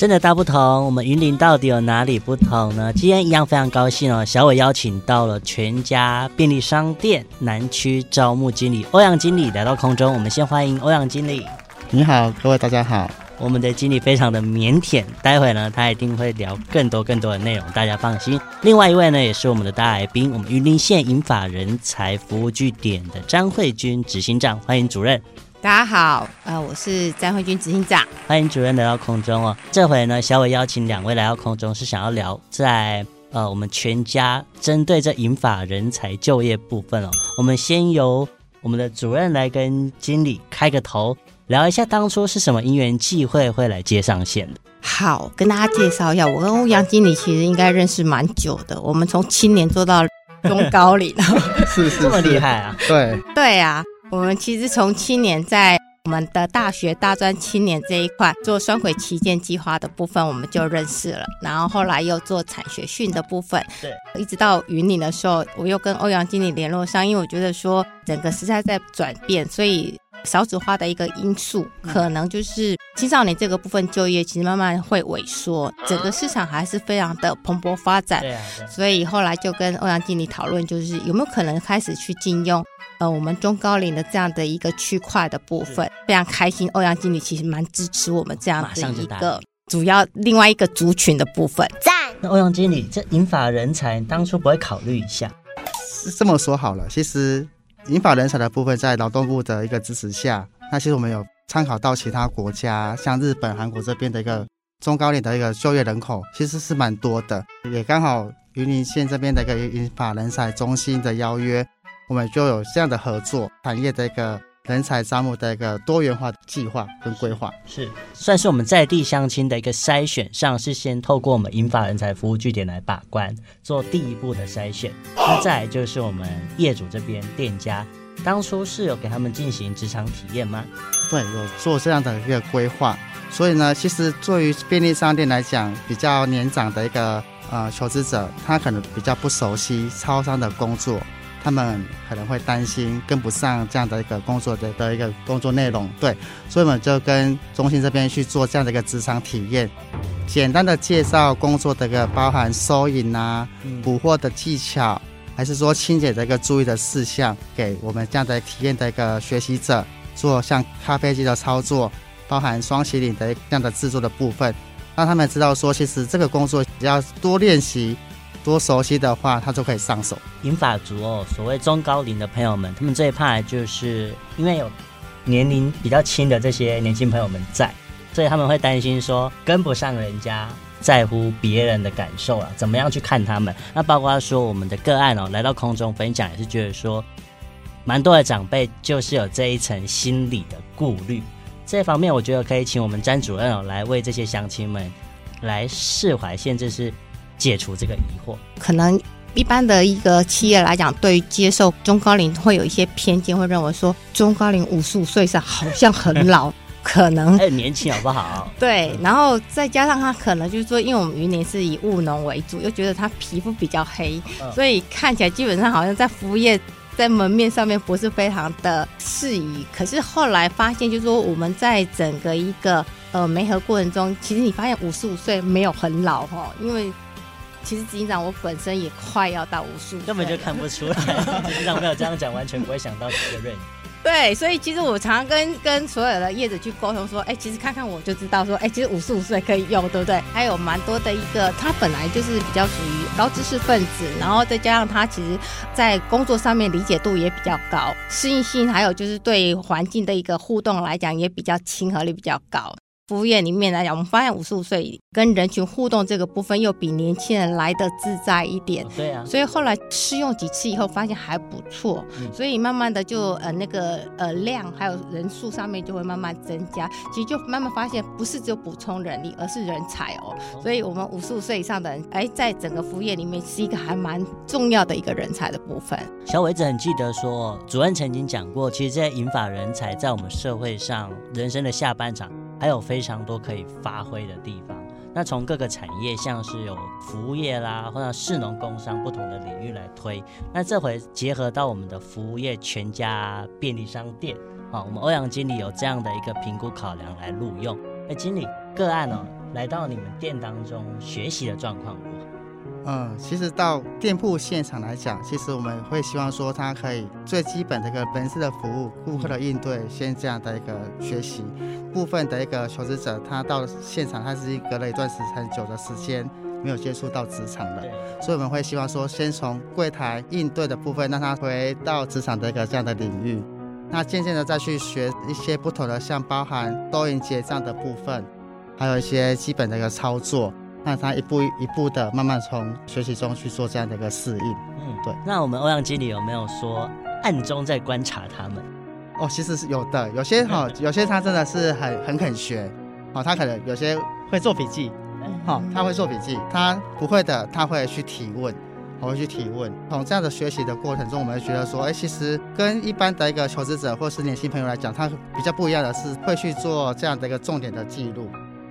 真的大不同，我们云林到底有哪里不同呢？今天一样非常高兴哦，小伟邀请到了全家便利商店南区招募经理欧阳经理来到空中，我们先欢迎欧阳经理。你好，各位大家好。我们的经理非常的腼腆，待会呢他一定会聊更多更多的内容，大家放心。另外一位呢也是我们的大来宾，我们云林县银发人才服务据点的张慧君执行长，欢迎主任。大家好，呃，我是詹慧君执行长，欢迎主任来到空中哦。这回呢，小伟邀请两位来到空中，是想要聊在呃我们全家针对这银发人才就业部分哦。我们先由我们的主任来跟经理开个头，聊一下当初是什么因缘际会会来接上线的。好，跟大家介绍一下，我跟欧阳经理其实应该认识蛮久的，我们从青年做到中高龄，是，是是，这么厉害啊？对对啊。我们其实从青年在我们的大学大专青年这一块做双轨旗舰计划的部分，我们就认识了。然后后来又做产学训的部分，对，一直到云林的时候，我又跟欧阳经理联络上，因为我觉得说整个时代在转变，所以少子化的一个因素，可能就是青少年这个部分就业其实慢慢会萎缩，整个市场还是非常的蓬勃发展。对啊，所以后来就跟欧阳经理讨论，就是有没有可能开始去禁用。呃，我们中高龄的这样的一个区块的部分，非常开心。欧阳经理其实蛮支持我们这样的一个主要另外一个族群的部分。赞。那欧阳经理，这银发人才当初不会考虑一下？是这么说好了，其实银发人才的部分在劳动部的一个支持下，那其实我们有参考到其他国家，像日本、韩国这边的一个中高龄的一个就业人口，其实是蛮多的。也刚好云林县这边的一个银发人才中心的邀约。我们就有这样的合作，产业的一个人才招募的一个多元化的计划跟规划，是算是我们在地相亲的一个筛选上，是先透过我们银发人才服务据点来把关，做第一步的筛选。那再来就是我们业主这边店家，当初是有给他们进行职场体验吗？对，有做这样的一个规划。所以呢，其实对于便利商店来讲，比较年长的一个呃求职者，他可能比较不熟悉超商的工作。他们可能会担心跟不上这样的一个工作的的一个工作内容，对，所以我们就跟中心这边去做这样的一个职场体验，简单的介绍工作的一个包含收银啊、补货的技巧，还是说清洁的一个注意的事项，给我们这样的体验的一个学习者做，像咖啡机的操作，包含双洗领的这样的制作的部分，让他们知道说，其实这个工作只要多练习。多熟悉的话，他就可以上手。银发族哦，所谓中高龄的朋友们，他们最怕就是因为有年龄比较轻的这些年轻朋友们在，所以他们会担心说跟不上人家，在乎别人的感受啊，怎么样去看他们？那包括说我们的个案哦，来到空中分享也是觉得说，蛮多的长辈就是有这一层心理的顾虑。这方面我觉得可以请我们詹主任哦来为这些乡亲们来释怀，甚至是。解除这个疑惑，可能一般的一个企业来讲，对于接受中高龄会有一些偏见，会认为说中高龄五十五岁是好像很老，可能很年轻，好不好？对，然后再加上他可能就是说，因为我们云林是以务农为主，又觉得他皮肤比较黑，所以看起来基本上好像在服务业在门面上面不是非常的适宜。可是后来发现，就是说我们在整个一个呃媒合过程中，其实你发现五十五岁没有很老哈，因为。其实执行长，我本身也快要到五十岁，根本就看不出来。执行长没有这样讲，完全不会想到这个人。对，所以其实我常常跟跟所有的业者去沟通说，哎，其实看看我就知道说，哎，其实五十五岁可以用，对不对？还有蛮多的一个，他本来就是比较属于高知识分子，然后再加上他其实在工作上面理解度也比较高，适应性还有就是对环境的一个互动来讲也比较亲和力比较高。服务业里面来讲，我们发现五十五岁跟人群互动这个部分又比年轻人来的自在一点。对啊，所以后来试用几次以后，发现还不错，嗯、所以慢慢的就呃那个呃量还有人数上面就会慢慢增加。其实就慢慢发现，不是只有补充人力，而是人才哦。所以我们五十五岁以上的人，哎，在整个服务业里面是一个还蛮重要的一个人才的部分。小伟一直很记得说，主任曾经讲过，其实这些银发人才在我们社会上人生的下半场还有非常多可以发挥的地方。那从各个产业，像是有服务业啦，或者市农工商不同的领域来推。那这回结合到我们的服务业全家便利商店，啊，我们欧阳经理有这样的一个评估考量来录用。哎，经理个案哦，来到你们店当中学习的状况。嗯，其实到店铺现场来讲，其实我们会希望说，他可以最基本的一个门市的服务、顾客的应对，先这样的一个学习。部分的一个求职者，他到现场，他是隔了一段时很久的时间没有接触到职场的，所以我们会希望说，先从柜台应对的部分，让他回到职场的一个这样的领域。那渐渐的再去学一些不同的，像包含收银结账的部分，还有一些基本的一个操作。那他一步一步的慢慢从学习中去做这样的一个适应，嗯，对。那我们欧阳经理有没有说暗中在观察他们？哦，其实是有的，有些哈、哦，有些他真的是很很肯学，哦，他可能有些会做笔记，好、哦，他会做笔记，他不会的他会去提问，我会去提问。从这样的学习的过程中，我们会觉得说，哎，其实跟一般的一个求职者或是年轻朋友来讲，他比较不一样的是会去做这样的一个重点的记录。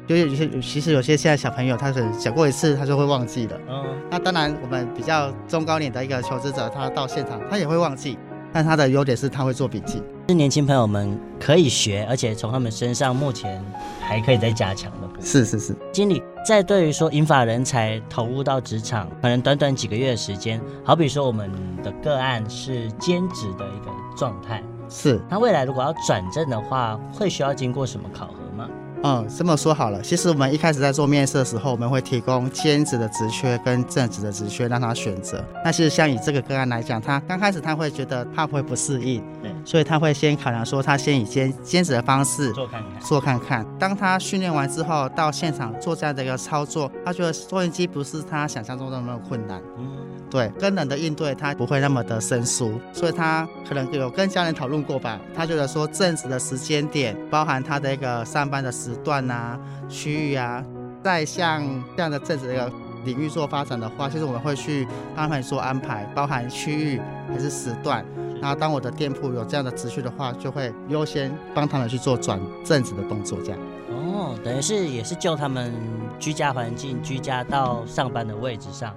就有些，其实有些现在小朋友，他可能讲过一次，他就会忘记了。嗯，那当然，我们比较中高年的一个求职者，他到现场他也会忘记，但他的优点是他会做笔记。是年轻朋友们可以学，而且从他们身上目前还可以再加强的。是是是。经理在对于说银发人才投入到职场，可能短短几个月的时间，好比说我们的个案是兼职的一个状态，是。那未来如果要转正的话，会需要经过什么考核？嗯，这么说好了，其实我们一开始在做面试的时候，我们会提供兼职的职缺跟正职的职缺让他选择。那其实像以这个个案来讲，他刚开始他会觉得怕会不适应，对，所以他会先考量说，他先以兼兼职的方式做看看，做看看。当他训练完之后，到现场做这样的一个操作，他觉得收音机不是他想象中的那么困难。嗯。对，跟人的应对他不会那么的生疏，所以他可能有跟家人讨论过吧。他觉得说正职的时间点，包含他的一个上班的时段啊、区域啊，在像这样的正职的一个领域做发展的话，其实我们会去帮他们做安排，包含区域还是时段。然后当我的店铺有这样的持续的话，就会优先帮他们去做转正职的动作，这样。哦，等于是也是就他们居家环境、居家到上班的位置上。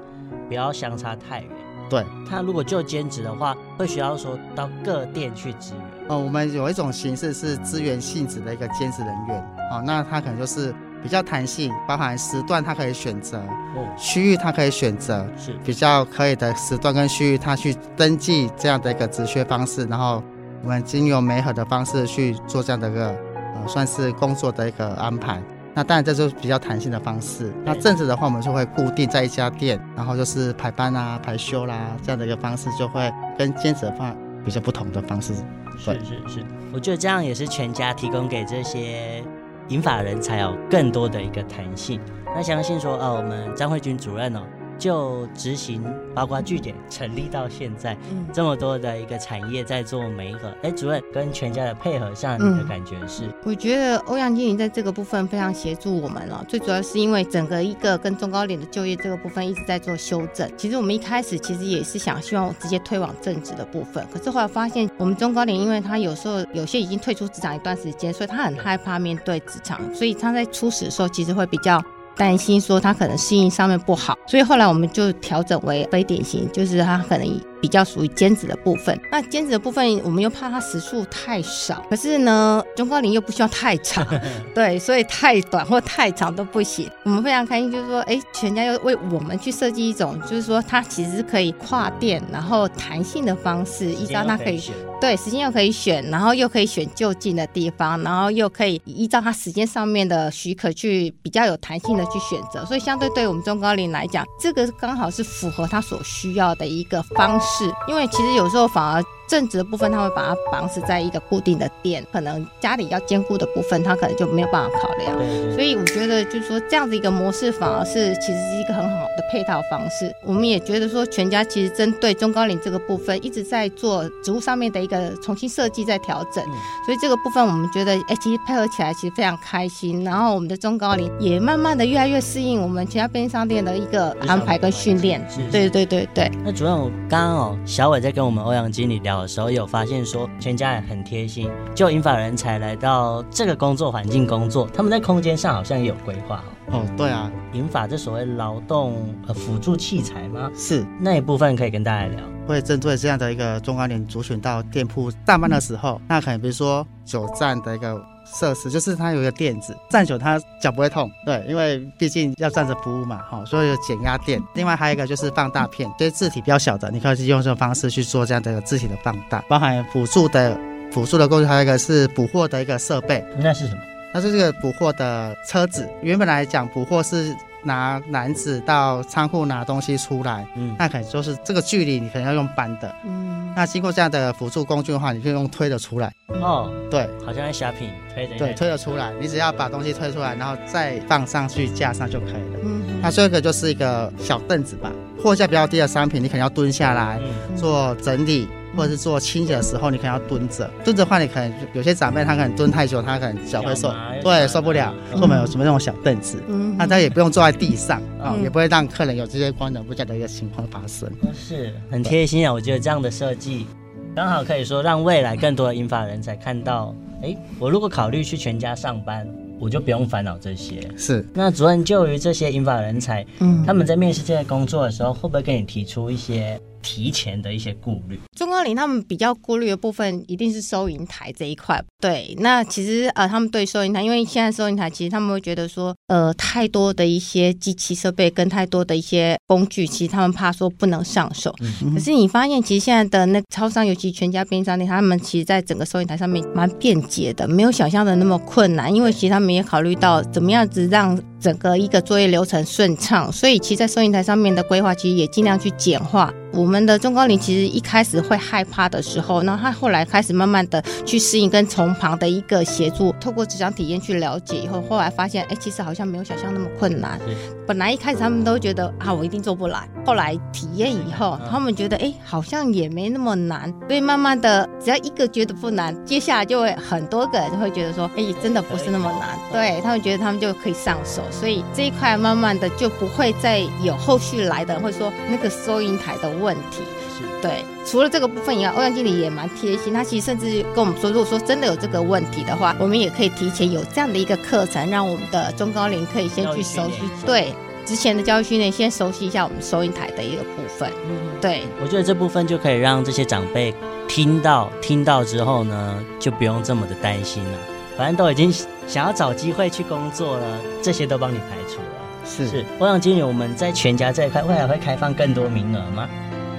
不要相差太远。对，他如果就兼职的话，会需要说到各店去支援。哦，我们有一种形式是资源性质的一个兼职人员。哦，那他可能就是比较弹性，包含时段他可以选择，哦，区域他可以选择，是比较可以的时段跟区域，他去登记这样的一个职缺方式，然后我们经由媒合的方式去做这样的一个呃，算是工作的一个安排。那当然，这就是比较弹性的方式。那正职的话，我们就会固定在一家店，然后就是排班啊、排休啦，这样的一个方式，就会跟兼职的话比较不同的方式。是是是，我觉得这样也是全家提供给这些银发人才有更多的一个弹性。那相信说，哦，我们张慧君主任哦。就执行，八卦据点成立到现在，嗯，这么多的一个产业在做媒合。哎，主任跟全家的配合上，你的感觉是？嗯，我觉得欧阳经理在这个部分非常协助我们了。最主要是因为整个一个跟中高龄的就业这个部分一直在做修正。其实我们一开始其实也是想希望我直接推往正职的部分，可是后来发现我们中高龄，因为他有时候有些已经退出职场一段时间，所以他很害怕面对职场，所以他在初始的时候其实会比较。担心说他可能适应上面不好，所以后来我们就调整为非典型，就是他可能比较属于兼职的部分。那兼职的部分，我们又怕它时数太少，可是呢，中高龄又不需要太长，对，所以太短或太长都不行。我们非常开心，就是说，哎，全家又为我们去设计一种，就是说它其实是可以跨店，然后弹性的方式，依照它可以选，对，时间又可以选，然后又可以选就近的地方，然后又可以依照它时间上面的许可去比较有弹性的。去选择，所以相对对我们中高龄来讲，这个刚好是符合他所需要的一个方式。是因为其实有时候反而正职的部分，他会把它绑死在一个固定的店，可能家里要兼顾的部分，他可能就没有办法考量。所以我觉得，就是说这样子一个模式，反而是其实是一个很好的配套方式。我们也觉得说，全家其实针对中高龄这个部分，一直在做职务上面的一个重新设计，在调整。嗯、所以这个部分，我们觉得，哎，其实配合起来其实非常开心。然后我们的中高龄也慢慢的越来越适应我们全家便利商店的一个安排跟训练。对对对对。那主任，我刚刚哦，小伟在跟我们欧阳经理聊有时候，有发现说，全家也很贴心，就引发人才来到这个工作环境工作，他们在空间上好像也有规划哦。对啊，引发这所谓劳动呃辅助器材吗？是那一部分可以跟大家聊。会针对这样的一个中高龄族群到店铺上班的时候，那可能比如说久站的一个。设施就是它有一个垫子，站久它脚不会痛。对，因为毕竟要站着服务嘛，哈，所以有减压垫。另外还有一个就是放大片，这些字体比较小的，你可以用这种方式去做这样的一个字体的放大。包含辅助的辅助的工具，还有一个是捕获的一个设备。那是什么？那是这个捕获的车子。原本来讲捕获是。拿篮子到仓库拿东西出来，嗯，那可能就是这个距离，你可能要用搬的，嗯，那经过这样的辅助工具的话，你可以用推的出来，哦，对，好像在虾品推的，对，推的出来，你只要把东西推出来，然后再放上去架上就可以了，嗯，那这个就是一个小凳子吧，货架比较低的商品，你可能要蹲下来做整理。或者是做清洁的时候，你可能要蹲着，蹲着的话，你可能有些长辈他可能蹲太久，他可能脚会受，对，受不了。后面有什么那种小凳子，嗯，那他也不用坐在地上啊，也不会让客人有这些功能不佳的一个情况发生。是很贴心啊，我觉得这样的设计刚好可以说让未来更多的英法人才看到，哎，我如果考虑去全家上班，我就不用烦恼这些。是，那主任就于这些银发人才，嗯，他们在面试这些工作的时候，会不会跟你提出一些？提前的一些顾虑，中高龄他们比较顾虑的部分一定是收银台这一块。对，那其实呃，他们对收银台，因为现在收银台其实他们会觉得说，呃，太多的一些机器设备跟太多的一些工具，其实他们怕说不能上手。嗯、可是你发现，其实现在的那超商，尤其全家便利商店，他们其实在整个收银台上面蛮便捷的，没有想象的那么困难。因为其实他们也考虑到怎么样子让整个一个作业流程顺畅，所以其实，在收银台上面的规划，其实也尽量去简化。我们的中高龄其实一开始会害怕的时候，那他后来开始慢慢的去适应，跟从旁的一个协助，透过职场体验去了解以后，后来发现，哎，其实好像没有想象那么困难。本来一开始他们都觉得啊，我一定做不来，后来体验以后，他们觉得，哎，好像也没那么难。所以慢慢的，只要一个觉得不难，接下来就会很多个人就会觉得说，哎，真的不是那么难。对，他们觉得他们就可以上手，所以这一块慢慢的就不会再有后续来的会说那个收银台的。问题是对，除了这个部分以外，欧阳经理也蛮贴心。他其实甚至跟我们说，如果说真的有这个问题的话，我们也可以提前有这样的一个课程，让我们的中高龄可以先去熟悉。对，之前的教育训练，先熟悉一下我们收银台的一个部分。嗯，对，我觉得这部分就可以让这些长辈听到，听到之后呢，就不用这么的担心了。反正都已经想要找机会去工作了，这些都帮你排除了。是是，我想经理，我们在全家这一块未来会开放更多名额吗？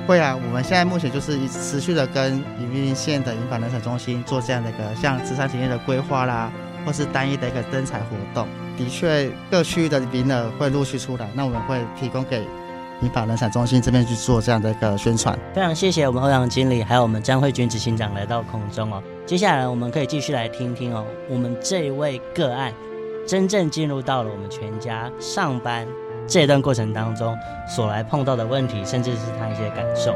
会啊，我们现在目前就是持续的跟云林县的银发人才中心做这样的一个像职场体验的规划啦，或是单一的一个征才活动。的确，各区域的名额会陆续出来，那我们会提供给民法人才中心这边去做这样的一个宣传。非常谢谢我们欧阳经理，还有我们张慧君执行长来到空中哦。接下来我们可以继续来听听哦，我们这一位个案真正进入到了我们全家上班。这段过程当中所来碰到的问题，甚至是他一些感受。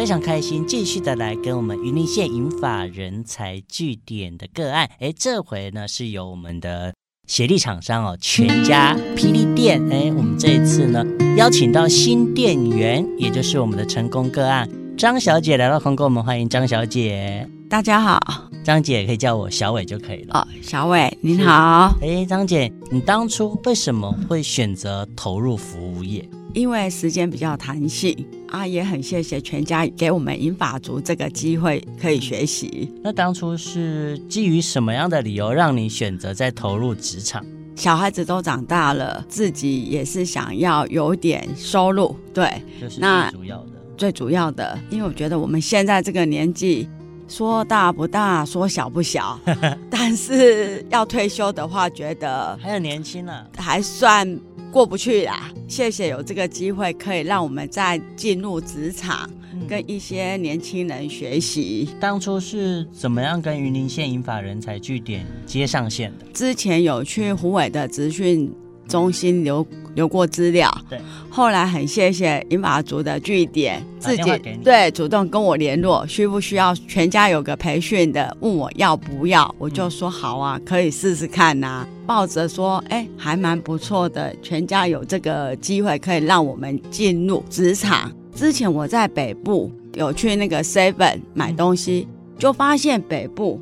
非常开心，继续的来跟我们云林县银发人才据点的个案。哎，这回呢是由我们的协力厂商哦，全家霹雳店。哎，我们这一次呢邀请到新店员，也就是我们的成功个案张小姐来到空中，我们欢迎张小姐。大家好，张姐可以叫我小伟就可以了。哦，小伟您好。哎，张姐，你当初为什么会选择投入服务业？因为时间比较弹性啊，也很谢谢全家给我们银发族这个机会可以学习。那当初是基于什么样的理由让你选择再投入职场？小孩子都长大了，自己也是想要有点收入，对，就是最主要的。最主要的，因为我觉得我们现在这个年纪，说大不大，说小不小，但是要退休的话，觉得还很年轻呢、啊，还算过不去啦。谢谢有这个机会，可以让我们再进入职场，嗯、跟一些年轻人学习。当初是怎么样跟云林县银发人才据点接上线的？之前有去虎尾的职训中心留留过资料，对。后来很谢谢银发族的据点，自己对主动跟我联络，需不需要全家有个培训的？问我要不要，我就说好啊，可以试试看呐、啊。抱着说，哎，还蛮不错的，全家有这个机会可以让我们进入职场。之前我在北部有去那个 Seven 买东西，就发现北部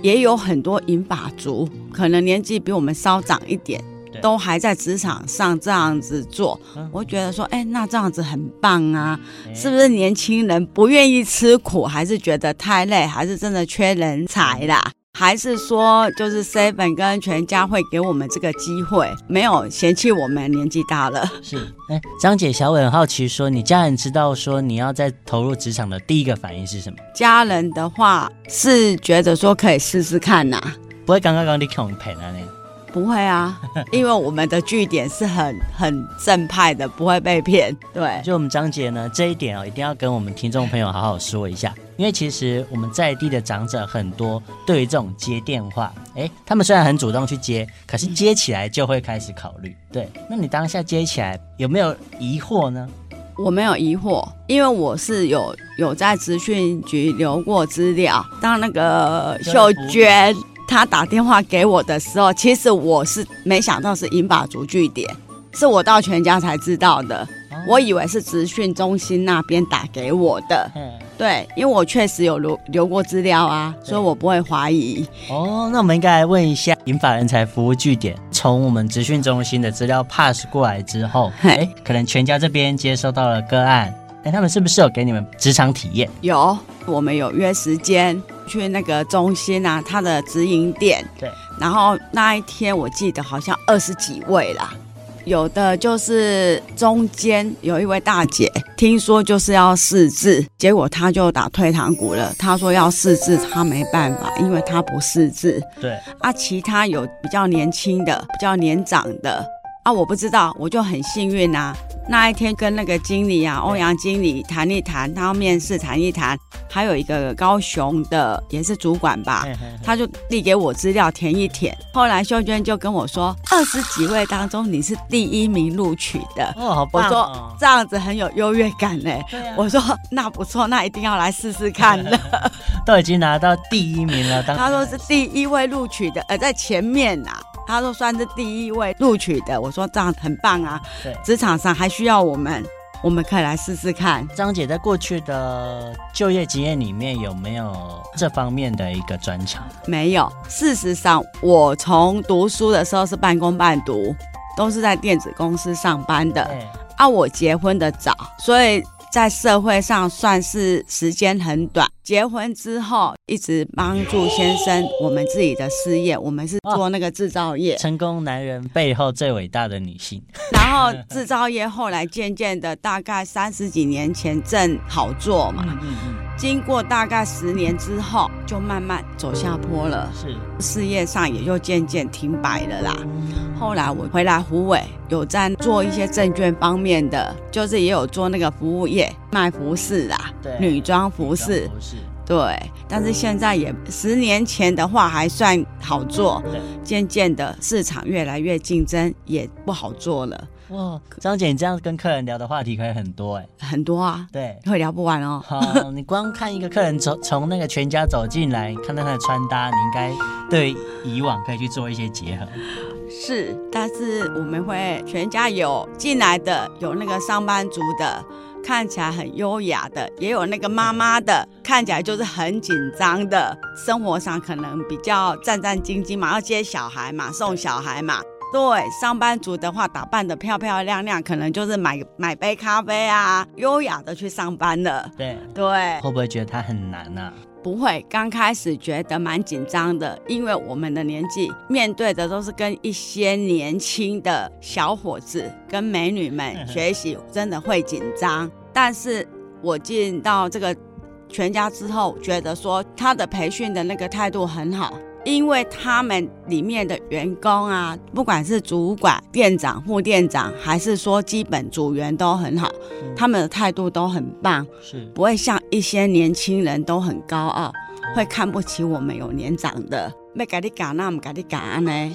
也有很多银发族，可能年纪比我们稍长一点。都还在职场上这样子做，我觉得说，哎，那这样子很棒啊！是不是年轻人不愿意吃苦，还是觉得太累，还是真的缺人才啦？还是说，就是 seven 跟全家会给我们这个机会，没有嫌弃我们年纪大了？是，哎，张姐，小伟很好奇说，你家人知道说你要在投入职场的第一个反应是什么？家人的话是觉得说可以试试看呐、啊，不会刚刚刚你恐骗啊你。不会啊，因为我们的据点是很很正派的，不会被骗。对，就我们张姐呢，这一点哦，一定要跟我们听众朋友好好说一下。因为其实我们在地的长者很多，对于这种接电话，哎，他们虽然很主动去接，可是接起来就会开始考虑。对，那你当下接起来有没有疑惑呢？我没有疑惑，因为我是有有在资讯局留过资料，当那个秀娟。他打电话给我的时候，其实我是没想到是银发族据点，是我到全家才知道的。我以为是职训中心那边打给我的。对，因为我确实有留留过资料啊，所以我不会怀疑。哦，那我们应该来问一下银发人才服务据点，从我们职训中心的资料 pass 过来之后，哎，可能全家这边接收到了个案，哎，他们是不是有给你们职场体验？有，我们有约时间。去那个中心啊，他的直营店。对。然后那一天我记得好像二十几位啦，有的就是中间有一位大姐，听说就是要试字，结果她就打退堂鼓了。她说要试字，她没办法，因为她不试字。对。啊，其他有比较年轻的、比较年长的啊，我不知道，我就很幸运啊。那一天跟那个经理啊，欧阳经理谈一谈，他要面试谈一谈，还有一个高雄的也是主管吧，他就递给我资料填一填。后来秀娟就跟我说，二十几位当中你是第一名录取的。哦，好棒哦！我说这样子很有优越感嘞。我说那不错，那一定要来试试看的。都已经拿到第一名了，当他说是第一位录取的，呃，在前面呐、啊。他说算是第一位录取的，我说这样很棒啊！对，职场上还需要我们，我们可以来试试看。张姐在过去的就业经验里面有没有这方面的一个专长？没有，事实上我从读书的时候是半工半读，都是在电子公司上班的。啊，我结婚的早，所以。在社会上算是时间很短，结婚之后一直帮助先生我们自己的事业，我们是做那个制造业。成功男人背后最伟大的女性。然后制造业后来渐渐的，大概三十几年前正好做嘛。嗯嗯。经过大概十年之后，就慢慢走下坡了。是。事业上也就渐渐停摆了啦。后来我回来湖尾，有在做一些证券方面的，就是也有做那个服务业，卖服饰啦，对，女装服饰，服饰，对。但是现在也十年前的话还算好做，渐渐的市场越来越竞争，也不好做了。哇，张姐，你这样跟客人聊的话题可以很多哎，很多啊，对，会聊不完哦。好，你光看一个客人从 从那个全家走进来，看到他的穿搭，你应该对以往可以去做一些结合。是，但是我们会全家有进来的，有那个上班族的，看起来很优雅的，也有那个妈妈的，看起来就是很紧张的，生活上可能比较战战兢兢嘛，要接小孩嘛，送小孩嘛，对，上班族的话，打扮的漂漂亮亮，可能就是买买杯咖啡啊，优雅的去上班了。对对，会不会觉得它很难呢、啊？不会，刚开始觉得蛮紧张的，因为我们的年纪面对的都是跟一些年轻的小伙子跟美女们学习，真的会紧张。但是我进到这个全家之后，觉得说他的培训的那个态度很好，因为他们里面的员工啊，不管是主管、店长、副店长，还是说基本组员都很好，他们的态度都很棒，是。不会像一些年轻人都很高傲，会看不起我们有年长的，没给你讲那么给你讲呢，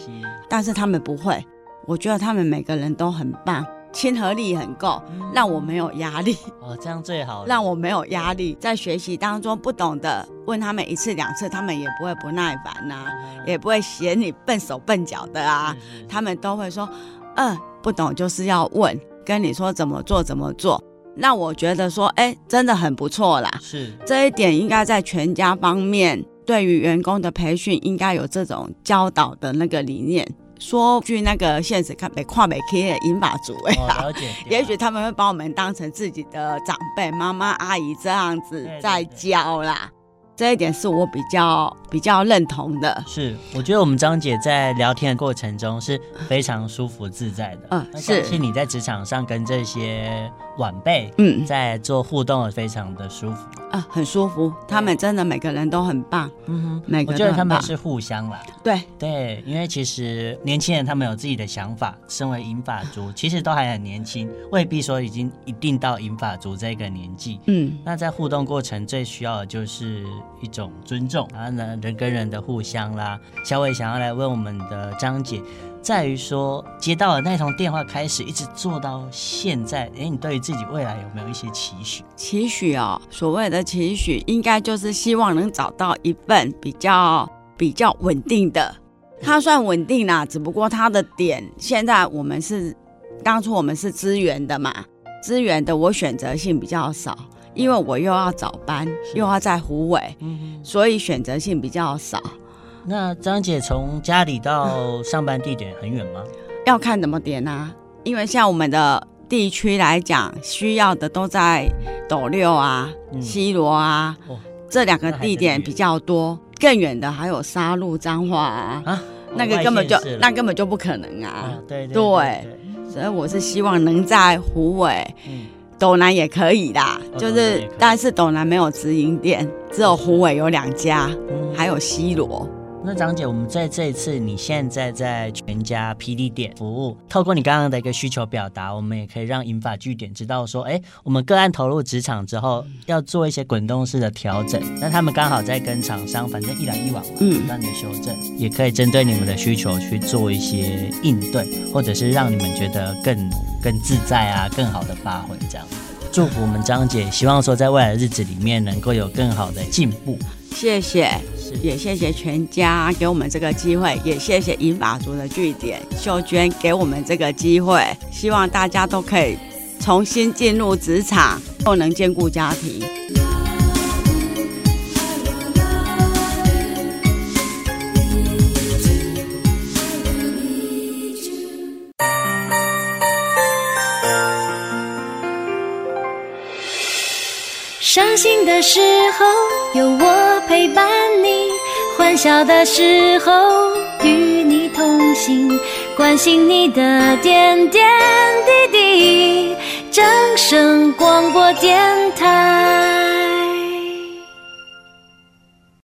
但是他们不会，我觉得他们每个人都很棒。亲和力很够，让我没有压力哦，这样最好。让我没有压力，在学习当中不懂的问他们一次两次，他们也不会不耐烦呐、啊，也不会嫌你笨手笨脚的啊，他们都会说，嗯，不懂就是要问，跟你说怎么做怎么做。那我觉得说，哎，真的很不错啦。是这一点应该在全家方面对于员工的培训应该有这种教导的那个理念。说句那个现实，看北跨美 K 的银发族哎，了解。也许他们会把我们当成自己的长辈、妈妈、阿姨这样子在教啦。这一点是我比较比较认同的。是，我觉得我们张姐在聊天的过程中是非常舒服自在的。嗯，是。是你在职场上跟这些晚辈，嗯，在做互动的非常的舒服。啊，很舒服。他们真的每个人都很棒。嗯哼，每个人。我觉得他们是互相啦。对对，因为其实年轻人他们有自己的想法。身为银发族，其实都还很年轻，未必说已经一定到银发族这个年纪。嗯，那在互动过程最需要的就是。一种尊重，然后呢，人跟人的互相啦。小伟想要来问我们的张姐，在于说接到了那通电话开始，一直做到现在，哎，你对于自己未来有没有一些期许？期许哦，所谓的期许，应该就是希望能找到一份比较比较稳定的。它算稳定啦，只不过它的点，现在我们是当初我们是资源的嘛，资源的我选择性比较少。因为我又要早班，又要在湖尾，嗯，所以选择性比较少。那张姐从家里到上班地点很远吗？要看怎么点啊。因为像我们的地区来讲，需要的都在斗六啊、嗯、西罗啊、哦、这两个地点比较多。更远的还有沙鹿、彰化啊，啊那个根本就那根本就不可能啊。啊对对，对，对，对，所以我是希望能在湖尾。嗯斗南也可以啦，就是，但是斗南没有直营店，只有虎尾有两家，还有西螺。那张姐，我们在这一次你现在在全家 PD 点服务，透过你刚刚的一个需求表达，我们也可以让银发据点知道说，哎，我们个案投入职场之后要做一些滚动式的调整。那他们刚好在跟厂商，反正一来一往，不断的修正，也可以针对你们的需求去做一些应对，或者是让你们觉得更更自在啊，更好的发挥这样。祝福我们张姐，希望说在未来的日子里面能够有更好的进步。谢谢，也谢谢全家给我们这个机会，也谢谢银发族的据点秀娟给我们这个机会，希望大家都可以重新进入职场，又能兼顾家庭。伤心的时候有我陪伴你，欢笑的时候与你同行，关心你的点点滴滴。正声广播电台。